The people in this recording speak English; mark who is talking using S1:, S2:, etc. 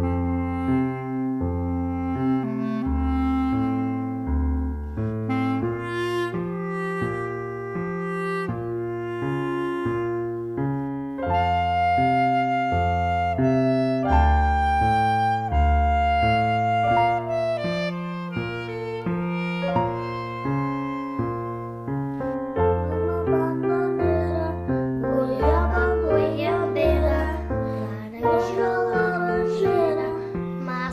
S1: you